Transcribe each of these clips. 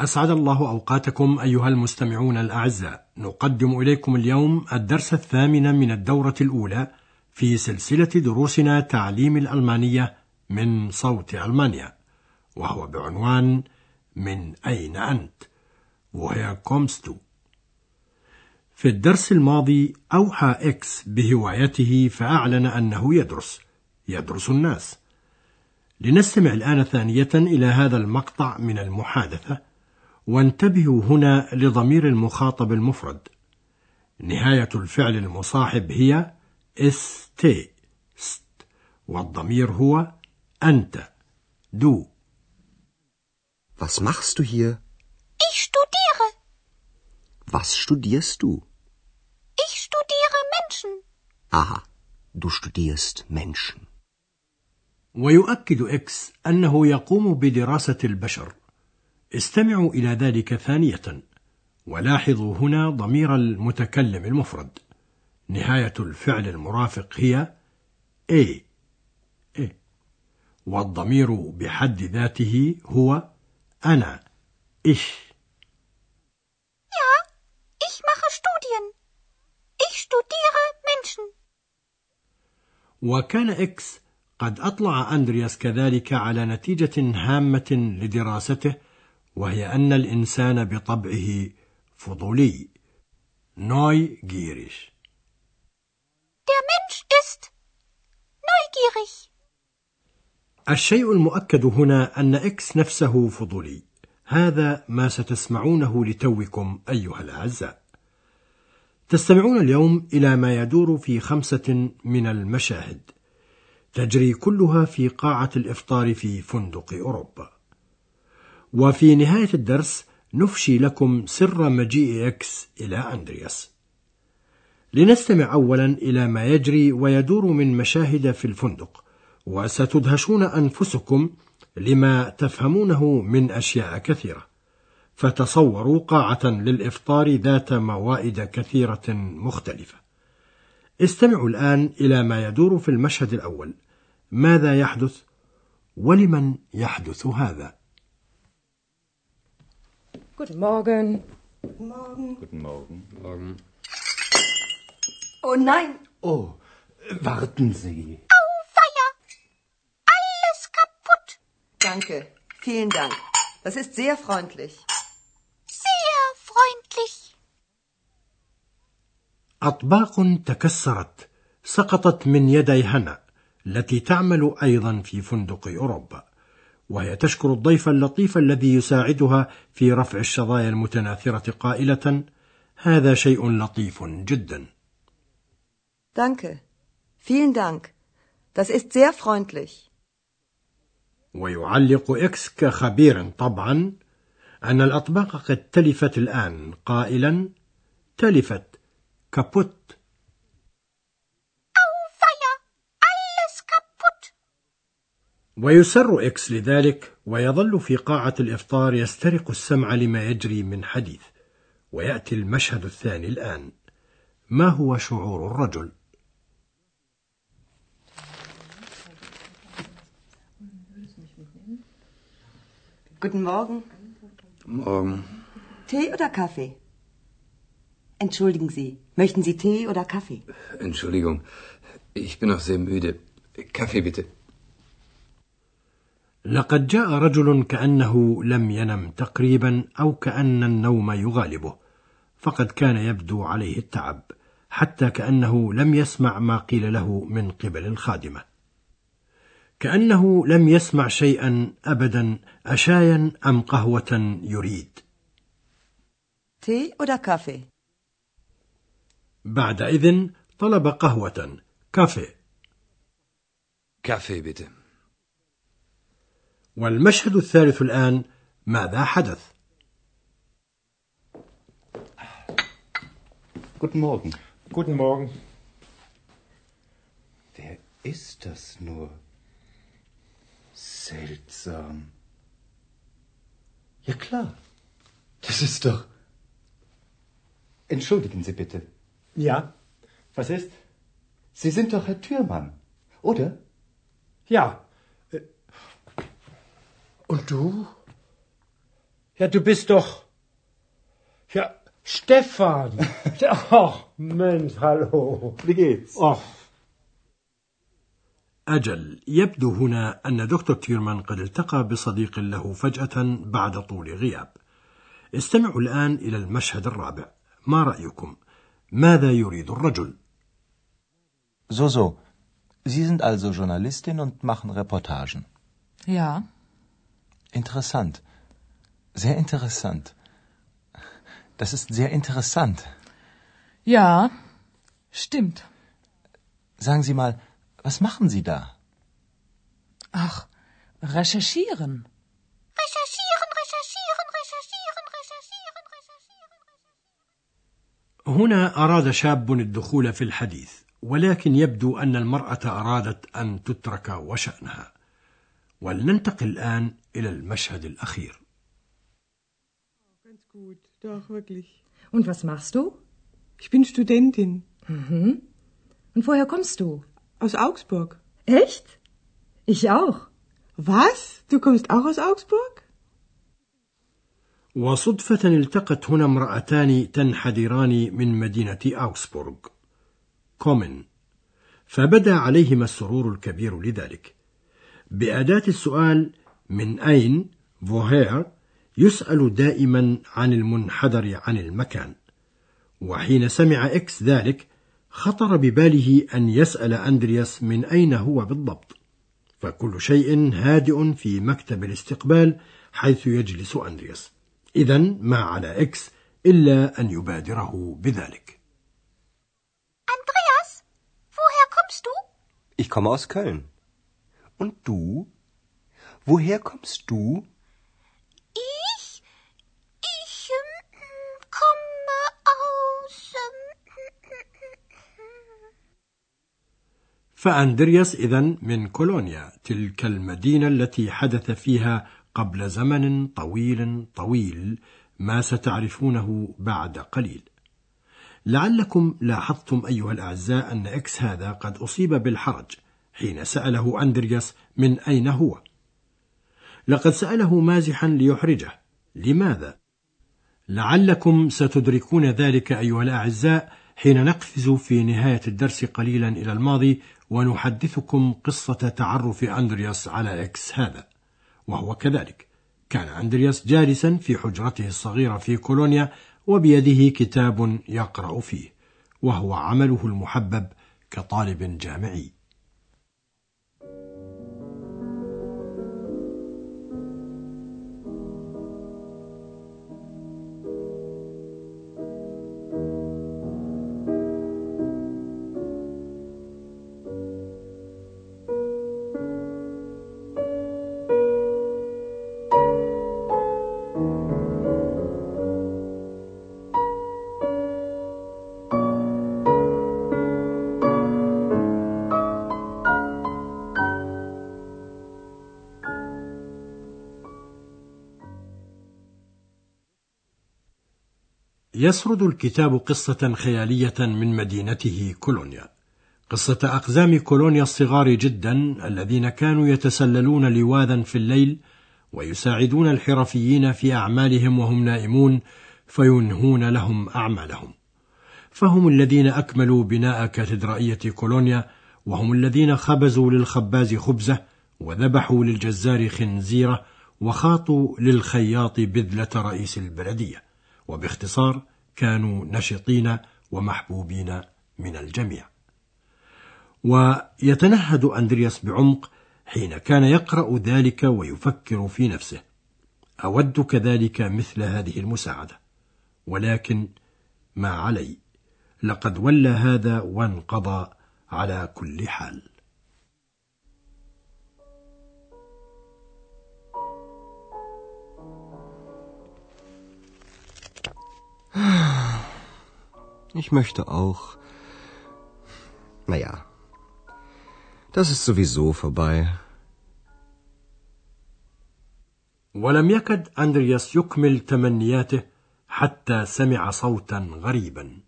أسعد الله أوقاتكم أيها المستمعون الأعزاء نقدم إليكم اليوم الدرس الثامن من الدورة الأولى في سلسلة دروسنا تعليم الألمانية من صوت ألمانيا وهو بعنوان من أين أنت؟ kommst du؟ في الدرس الماضي أوحى إكس بهوايته فأعلن أنه يدرس يدرس الناس لنستمع الآن ثانية إلى هذا المقطع من المحادثة وانتبهوا هنا لضمير المخاطب المفرد نهاية الفعل المصاحب هي است ست والضمير هو أنت دو Was machst du hier? Ich studiere. Was studierst du? Ich studiere Menschen. Aha, du studierst Menschen. ويؤكد إكس أنه يقوم بدراسة البشر استمعوا إلى ذلك ثانية. ولاحظوا هنا ضمير المتكلم المفرد. نهاية الفعل المرافق هي A. A. والضمير بحد ذاته هو أنا. ich Ja, ich mache Studien. Ich studiere Menschen. وكان إكس قد أطلع أندرياس كذلك على نتيجة هامة لدراسته وهي أن الإنسان بطبعه فضولي. neugierig Der Mensch ist neugierig. الشيء المؤكد هنا أن إكس نفسه فضولي. هذا ما ستسمعونه لتوكم أيها الأعزاء. تستمعون اليوم إلى ما يدور في خمسة من المشاهد. تجري كلها في قاعة الإفطار في فندق أوروبا. وفي نهاية الدرس نفشي لكم سر مجيء إكس إلى أندرياس. لنستمع أولا إلى ما يجري ويدور من مشاهد في الفندق وستدهشون أنفسكم لما تفهمونه من أشياء كثيرة. فتصوروا قاعة للإفطار ذات موائد كثيرة مختلفة. استمعوا الآن إلى ما يدور في المشهد الأول. ماذا يحدث؟ ولمن يحدث هذا؟ Guten Morgen. Guten Morgen. Morgen. Oh nein, Oh, warten Sie. Feier. Alles kaputt. danke. Vielen Dank. Das ist sehr freundlich. Sehr freundlich. أطباق تكسرت سقطت من يدي هنا التي تعمل أيضا في فندق أوروبا وهي تشكر الضيف اللطيف الذي يساعدها في رفع الشظايا المتناثرة قائلة هذا شيء لطيف جدا Danke. Vielen Dank. Das ist sehr freundlich. ويعلق إكس كخبير طبعا أن الأطباق قد تلفت الآن قائلا تلفت kaputt ويسر إكس لذلك ويظل في قاعة الإفطار يسترق السمع لما يجري من حديث ويأتي المشهد الثاني الآن ما هو شعور الرجل؟ Guten Morgen. Morgen. Tee oder Kaffee? Entschuldigen Sie, möchten Sie Tee oder Kaffee? Entschuldigung, ich bin noch sehr müde. Kaffee bitte. لقد جاء رجل كأنه لم ينم تقريبا أو كأن النوم يغالبه فقد كان يبدو عليه التعب حتى كأنه لم يسمع ما قيل له من قبل الخادمة كأنه لم يسمع شيئا أبدا أشايا أم قهوة يريد Tee oder Kaffee? بعدئذ طلب قهوة كافي Kaffee bitte. والمشهد الثالث الآن ماذا حدث؟ Guten Morgen. Guten Morgen. Wer ist das nur? Seltsam. Ja klar. Das ist doch. Entschuldigen Sie bitte. Ja, was ist? Sie sind doch Herr Türmann, oder? Ja. Und du? Ja, du bist doch. Ja, Stefan. Ach, Mensch, hallo. Wie geht's? Ach. أجل يبدو هنا أن دكتور تيرمان قد التقى بصديق له فجأة بعد طول غياب استمعوا الآن إلى المشهد الرابع ما رأيكم؟ ماذا يريد الرجل؟ زوزو Sie sind also Journalistin und machen Reportagen. Ja, Interessant. Sehr interessant. Das ist sehr interessant. ja, stimmt. Sagen Sie mal, was machen Sie da? Ach, recherchieren. Recherchieren, recherchieren, recherchieren, recherchieren, recherchieren. هنا أراد شاب الدخول في الحديث ولكن يبدو أن المرأة أرادت أن تترك وشأنها ولننتقل الآن إلى المشهد الأخير Ganz gut, doch, wirklich. Und was machst du? Ich bin Studentin Mhm. Und woher kommst du? aus Augsburg. Echt? Ich auch. Was? Du kommst auch aus Augsburg? وصدفة التقت هنا امرأتان تنحدران من مدينة أوكسبورغ kommen فبدا عليهما السرور الكبير لذلك بأداة السؤال من أين woher يسأل دائما عن المنحدر عن المكان وحين سمع إكس ذلك خطر بباله أن يسأل أندرياس من أين هو بالضبط فكل شيء هادئ في مكتب الاستقبال حيث يجلس أندرياس إذا ما على إكس إلا أن يبادره بذلك Andreas, woher kommst du? Ich komme aus Köln. Und du? Woher kommst du? Ich? Ich ähm, komme aus. فأندرياس إذا من كولونيا تلك المدينة التي حدث فيها قبل زمن طويل طويل ما ستعرفونه بعد قليل لعلكم لاحظتم أيها الأعزاء أن إكس هذا قد أصيب بالحرج حين سأله أندرياس من أين هو. لقد سأله مازحا ليحرجه. لماذا؟ لعلكم ستدركون ذلك أيها الأعزاء حين نقفز في نهاية الدرس قليلا إلى الماضي ونحدثكم قصة تعرف أندرياس على إكس هذا وهو كذلك. كان أندرياس جالسا في حجرته الصغيرة في كولونيا وبيده كتاب يقرأ فيه وهو عمله المحبب كطالب جامعي. يسرد الكتاب قصة خيالية من مدينته كولونيا. قصة أقزام كولونيا الصغار جدا الذين كانوا يتسللون لواذا في الليل ويساعدون الحرفيين في أعمالهم وهم نائمون فينهون لهم أعمالهم. فهم الذين أكملوا بناء كاتدرائية كولونيا وهم الذين خبزوا للخباز خبزة وذبحوا للجزار خنزيرة وخاطوا للخياط بذلة رئيس البلدية. وباختصار كانوا نشطين ومحبوبين من الجميع. ويتنهد أندرياس بعمق حين كان يقرأ ذلك ويفكر في نفسه. أود كذلك مثل هذه المساعدة. ولكن ما علي. لقد ولى هذا وانقضى على كل حال. Ich möchte auch. Naja, das ist sowieso vorbei. ولم يكد أندرياس يكمل تمنياته حتى سمع صوتا غريبا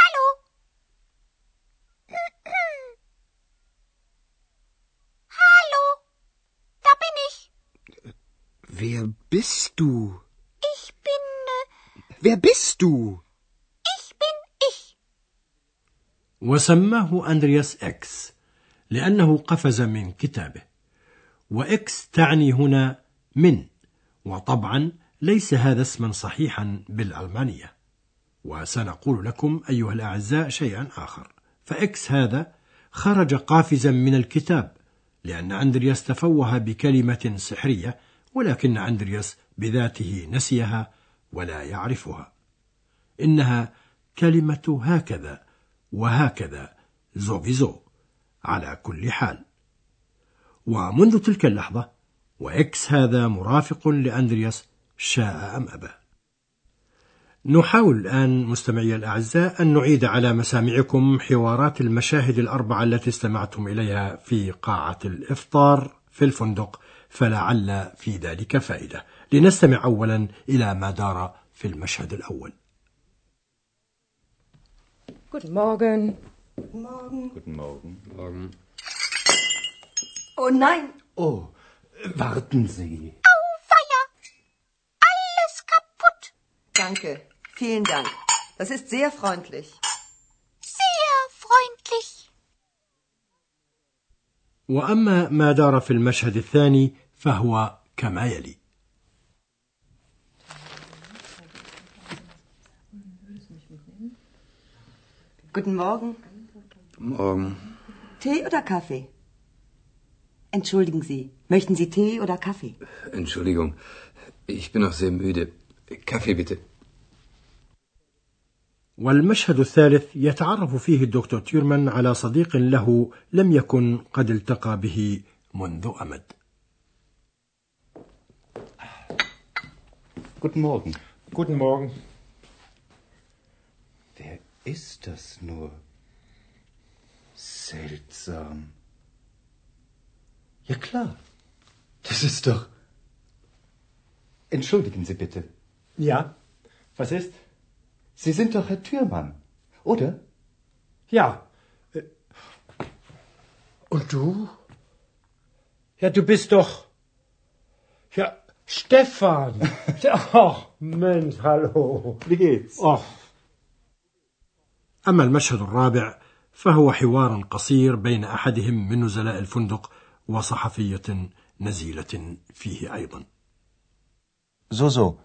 Hallo. Hallo. Da bin ich. Wer bist du? Ich bin. Äh, Wer bist du? ich bin ich. وسماه أندرياس إكس لأنه قفز من كتابه وإكس تعني هنا من وطبعا ليس هذا اسما صحيحا بالألمانية وسنقول لكم أيها الأعزاء شيئا آخر فإكس هذا خرج قافزا من الكتاب لأن أندرياس تفوه بكلمة سحرية ولكن أندرياس بذاته نسيها ولا يعرفها. إنها كلمة هكذا وهكذا زوفيزو على كل حال. ومنذ تلك اللحظة وإكس هذا مرافق لأندرياس شاء أم أبى. نحاول الآن مستمعي الأعزاء أن نعيد على مسامعكم حوارات المشاهد الأربعة التي استمعتم إليها في قاعة الإفطار في الفندق. فلعل في ذلك فائدة لنستمع أولا إلى ما دار في المشهد الأول Guten Morgen. Guten Morgen. Guten Morgen. Morgen. Oh nein, Oh, warten Sie. Auweia. Alles kaputt. danke. Vielen Dank. Das ist sehr freundlich. وأما ما دار في المشهد الثاني فهو كما يلي Guten Morgen. Morgen. Tee oder Kaffee? Entschuldigen Sie, möchten Sie Tee oder Kaffee? Entschuldigung, ich bin noch sehr müde. Kaffee bitte. والمشهد الثالث يتعرف فيه الدكتور تيرمان على صديق له لم يكن قد التقى به منذ أمد Guten Morgen. Guten Morgen. Wer ist das nur? Seltsam. Ja klar. Das ist doch. Entschuldigen Sie bitte. Ja, was ist? Sie sind doch Herr Türmann, oder? Ja. Äh, Und du? Ja, du bist doch. Ja, Stefan. Ach, Mensch, hallo. Wie geht's? Ach, أما المشهد الرابع فهو حوار قصير بين أحدهم من نزلاء الفندق وصحفية نزيلة فيه أيضا So, so.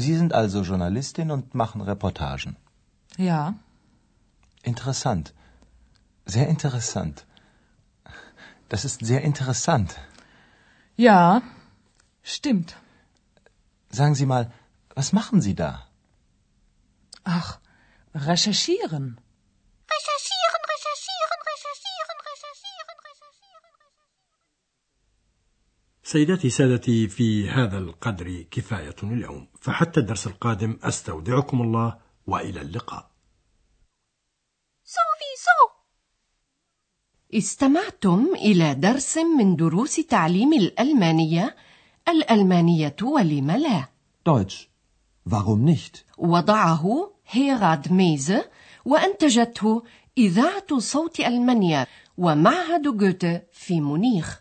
Sie sind also Journalistin und machen Reportagen. Ja. Interessant. Sehr interessant. Das ist sehr interessant. Ja. Stimmt. Sagen Sie mal, was machen Sie da? Ach, recherchieren. سيداتي سادتي في هذا القدر كفاية اليوم فحتى الدرس القادم أستودعكم الله وإلى اللقاء Sowieso. استمعتم إلى درس من دروس تعليم الألمانية الألمانية ولم لا Deutsch. Warum nicht? وضعه هيراد ميزه وأنتجته إذاعة صوت ألمانيا ومعهد جوته في مونيخ